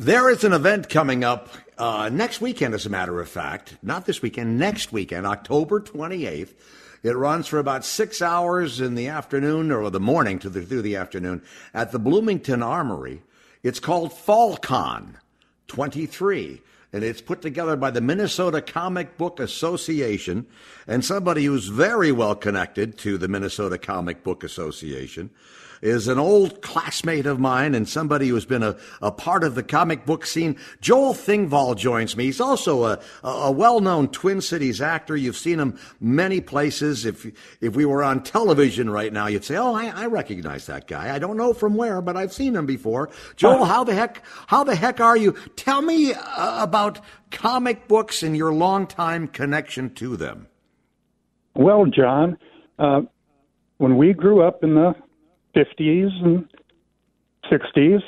There is an event coming up uh, next weekend, as a matter of fact. Not this weekend, next weekend, October 28th. It runs for about six hours in the afternoon or the morning to the, through the afternoon at the Bloomington Armory. It's called FallCon 23 and it's put together by the Minnesota Comic Book Association and somebody who's very well connected to the Minnesota Comic Book Association is an old classmate of mine and somebody who's been a, a part of the comic book scene. Joel Thingvall joins me. He's also a, a well-known Twin Cities actor. You've seen him many places. If, if we were on television right now, you'd say, Oh, I, I recognize that guy. I don't know from where, but I've seen him before. Joel, how the heck, how the heck are you? Tell me uh, about comic books and your longtime connection to them. Well, John, uh, when we grew up in the 50s and 60s,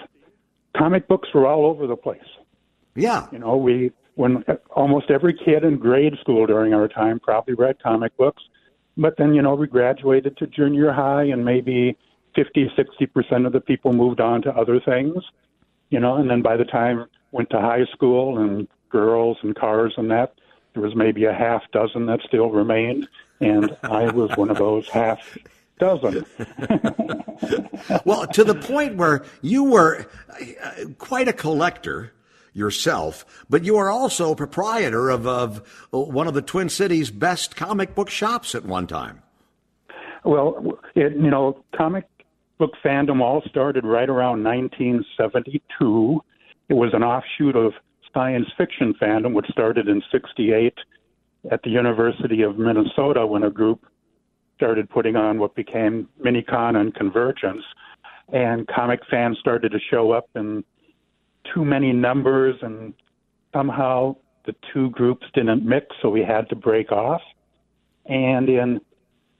comic books were all over the place. Yeah. You know, we when almost every kid in grade school during our time probably read comic books, but then you know we graduated to junior high and maybe 50, 60 percent of the people moved on to other things. You know, and then by the time went to high school and girls and cars and that, there was maybe a half dozen that still remained, and I was one of those half dozen. well, to the point where you were uh, quite a collector yourself, but you are also proprietor of, of one of the Twin Cities' best comic book shops at one time. Well, it, you know, comic book fandom all started right around 1972. It was an offshoot of science fiction fandom, which started in 68 at the University of Minnesota when a group started putting on what became Minicon and Convergence, and comic fans started to show up in too many numbers, and somehow the two groups didn't mix, so we had to break off. And in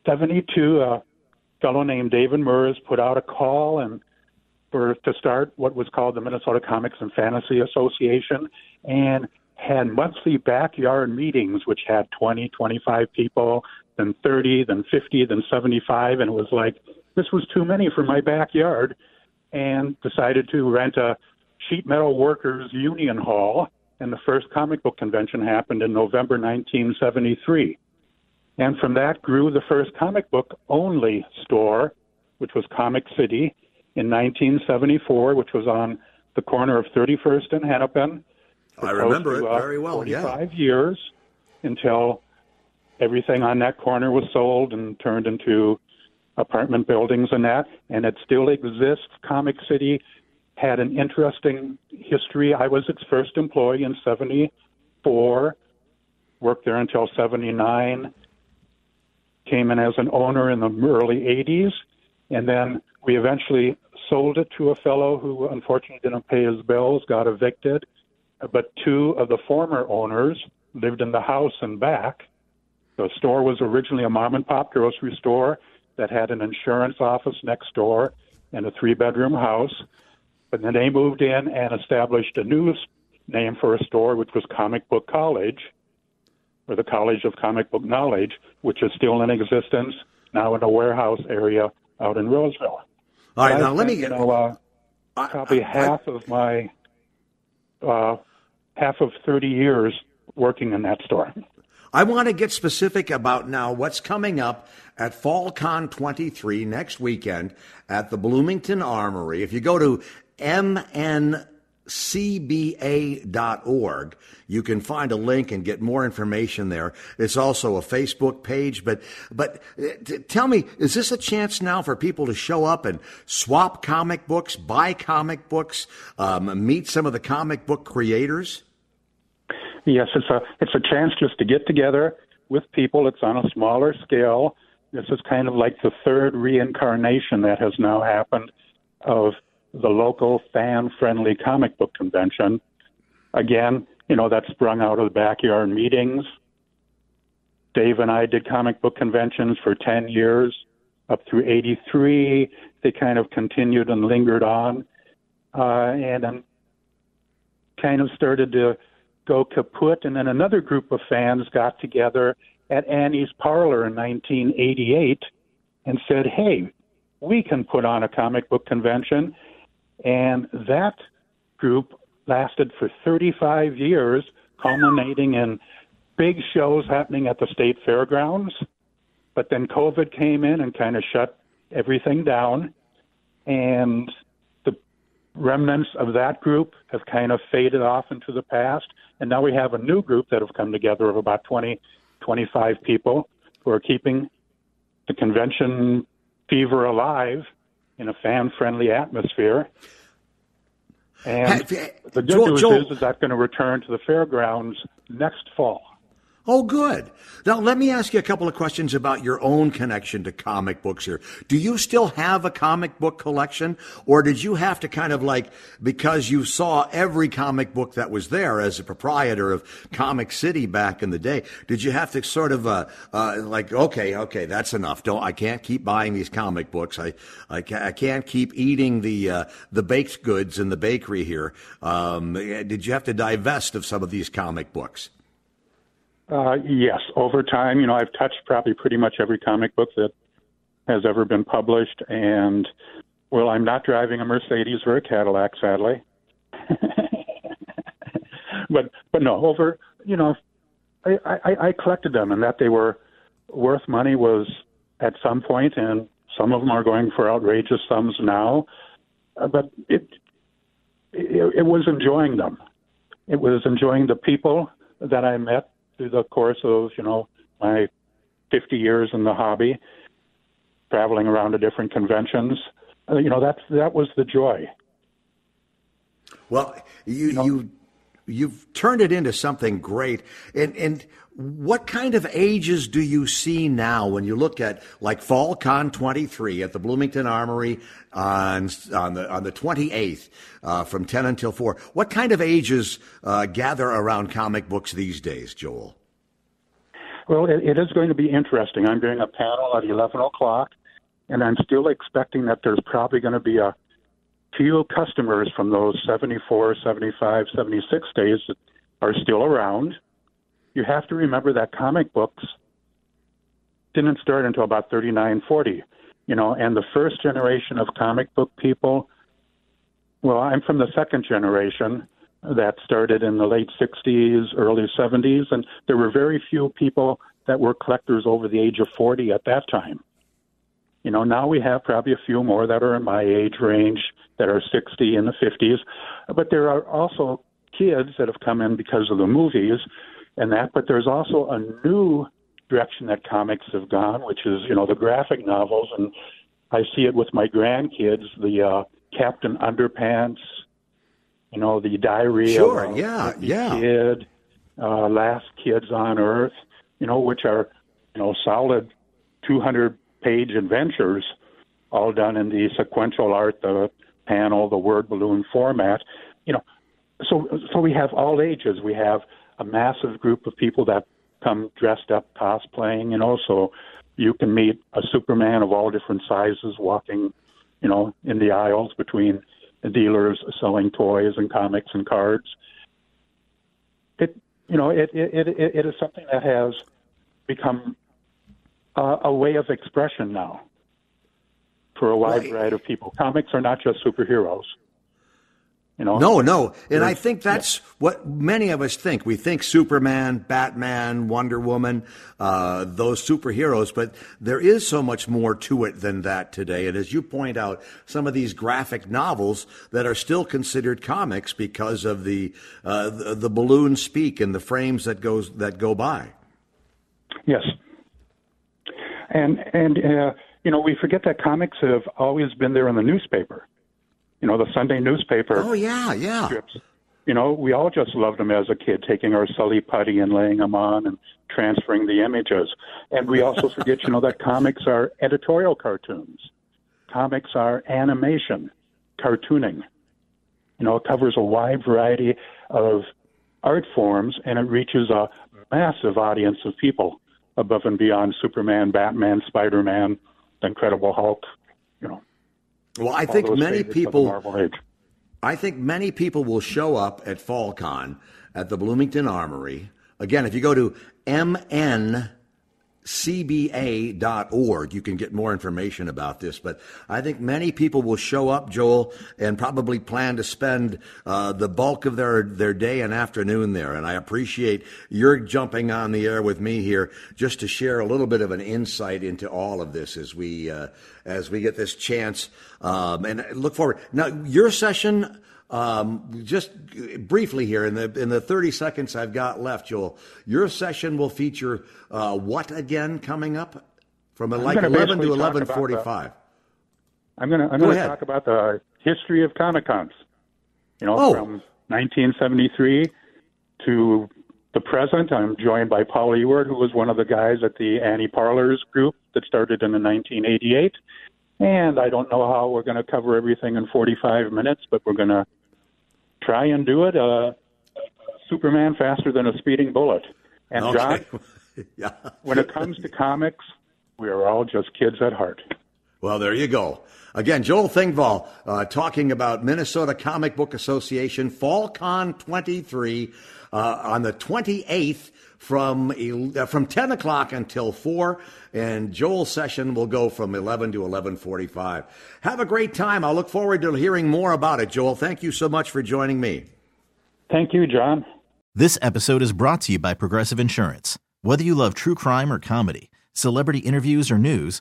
72, a fellow named David Mers put out a call and for to start what was called the Minnesota Comics and Fantasy Association and had monthly backyard meetings which had 20, 25 people, then 30, then 50, then 75, and it was like this was too many for my backyard, and decided to rent a sheet metal workers union hall. And the first comic book convention happened in November 1973. And from that grew the first comic book only store, which was Comic City in 1974, which was on the corner of 31st and Hennepin. I remember it uh, very well. 45 yeah. years until everything on that corner was sold and turned into apartment buildings and that, and it still exists. Comic City had an interesting history. I was its first employee in 74, worked there until 79, came in as an owner in the early 80s, and then we eventually sold it to a fellow who unfortunately didn't pay his bills, got evicted. But two of the former owners lived in the house and back the store was originally a mom and pop grocery store that had an insurance office next door and a three bedroom house. But then they moved in and established a new name for a store, which was Comic Book College, or the College of Comic Book Knowledge, which is still in existence now in a warehouse area out in Roseville. All right, now let me get. You know, uh, probably I, I, half of my uh, half of 30 years working in that store. I want to get specific about now what's coming up at FallCon 23 next weekend at the Bloomington Armory. If you go to mn cba.org. You can find a link and get more information there. It's also a Facebook page. But but uh, tell me, is this a chance now for people to show up and swap comic books, buy comic books, um, meet some of the comic book creators? Yes, it's a it's a chance just to get together with people. It's on a smaller scale. This is kind of like the third reincarnation that has now happened of the local fan friendly comic book convention. Again, you know, that sprung out of the backyard meetings. Dave and I did comic book conventions for 10 years up through 83. They kind of continued and lingered on. Uh, and then kind of started to go kaput. And then another group of fans got together at Annie's Parlor in 1988 and said, hey, we can put on a comic book convention and that group lasted for 35 years, culminating in big shows happening at the state fairgrounds. But then COVID came in and kind of shut everything down. And remnants of that group have kind of faded off into the past. And now we have a new group that have come together of about 20, 25 people who are keeping the convention fever alive in a fan friendly atmosphere. And the good Joel, news Joel, is, is that's going to return to the fairgrounds next fall. Oh, good. Now, let me ask you a couple of questions about your own connection to comic books here. Do you still have a comic book collection, or did you have to kind of like, because you saw every comic book that was there as a proprietor of Comic City back in the day, did you have to sort of, uh, uh, like, okay, okay, that's enough. Don't, I can't keep buying these comic books. I, I, ca- I can't keep eating the, uh, the baked goods in the bakery here. Um, did you have to divest of some of these comic books? Uh, yes, over time, you know, I've touched probably pretty much every comic book that has ever been published, and well, I'm not driving a Mercedes or a Cadillac, sadly. but but no, over you know, I, I I collected them, and that they were worth money was at some point, and some of them are going for outrageous sums now. Uh, but it, it it was enjoying them. It was enjoying the people that I met through the course of you know my 50 years in the hobby, traveling around to different conventions. Uh, you know that's that was the joy. Well, you you, know, you you've turned it into something great, and and what kind of ages do you see now when you look at like Fall Con 23 at the Bloomington Armory on on the on the 28th uh, from 10 until 4? What kind of ages uh, gather around comic books these days, Joel? Well, it, it is going to be interesting. I'm doing a panel at 11 o'clock, and I'm still expecting that there's probably going to be a few customers from those 74, 75, 76 days that are still around you have to remember that comic books didn't start until about 39, 40. You know, and the first generation of comic book people, well, I'm from the second generation that started in the late 60s, early 70s, and there were very few people that were collectors over the age of 40 at that time. You know, now we have probably a few more that are in my age range that are 60 in the 50s, but there are also kids that have come in because of the movies and that. But there's also a new direction that comics have gone, which is you know the graphic novels, and I see it with my grandkids, the uh, Captain Underpants, you know, the Diary sure, of yeah, yeah. Kid, uh, Last Kids on Earth, you know, which are you know solid 200 page adventures, all done in the sequential art, the panel, the word balloon format. You know, so so we have all ages. We have a massive group of people that come dressed up cosplaying, you know, so you can meet a Superman of all different sizes walking, you know, in the aisles between dealers selling toys and comics and cards. It, you know, it it it, it is something that has become a, a way of expression now for a wide variety of people. Comics are not just superheroes. You know? No, no. And I think that's yeah. what many of us think. We think Superman, Batman, Wonder Woman, uh, those superheroes, but there is so much more to it than that today. And as you point out, some of these graphic novels that are still considered comics because of the uh, the, the balloon speak and the frames that goes that go by. Yes. And and uh, you know we forget that comics have always been there in the newspaper you know, the Sunday newspaper. Oh yeah, yeah. Strips. You know, we all just loved them as a kid, taking our Silly Putty and laying them on and transferring the images. And we also forget, you know, that comics are editorial cartoons. Comics are animation, cartooning. You know, it covers a wide variety of art forms and it reaches a massive audience of people above and beyond Superman, Batman, Spider Man, the Incredible Hulk, you know. Well, I think many people. I think many people will show up at FallCon at the Bloomington Armory. Again, if you go to MN cba.org. You can get more information about this. But I think many people will show up, Joel, and probably plan to spend uh, the bulk of their, their day and afternoon there. And I appreciate your jumping on the air with me here just to share a little bit of an insight into all of this as we uh, as we get this chance. Um, and look forward. Now, your session um, just briefly here in the in the 30 seconds I've got left, Joel, your session will feature uh, what again coming up from like 11 to 11:45. I'm going to I'm going to talk about the history of Comic Cons. You know, oh. from 1973 to the present. I'm joined by Paul Ewart, who was one of the guys at the Annie Parlors group that started in 1988. And I don't know how we're going to cover everything in 45 minutes, but we're going to try and do it. Uh, Superman faster than a speeding bullet. And okay. John, yeah. when it comes to comics, we are all just kids at heart. Well, there you go. Again, Joel Thingvall uh, talking about Minnesota Comic Book Association Fall Con 23 uh, on the 28th from uh, from 10 o'clock until 4 and joel's session will go from 11 to 11.45 have a great time. I'll look forward to hearing more about it. Joel thank you so much for joining me. Thank you john. This episode is brought to you by progressive insurance. Whether you love true crime or comedy celebrity interviews or news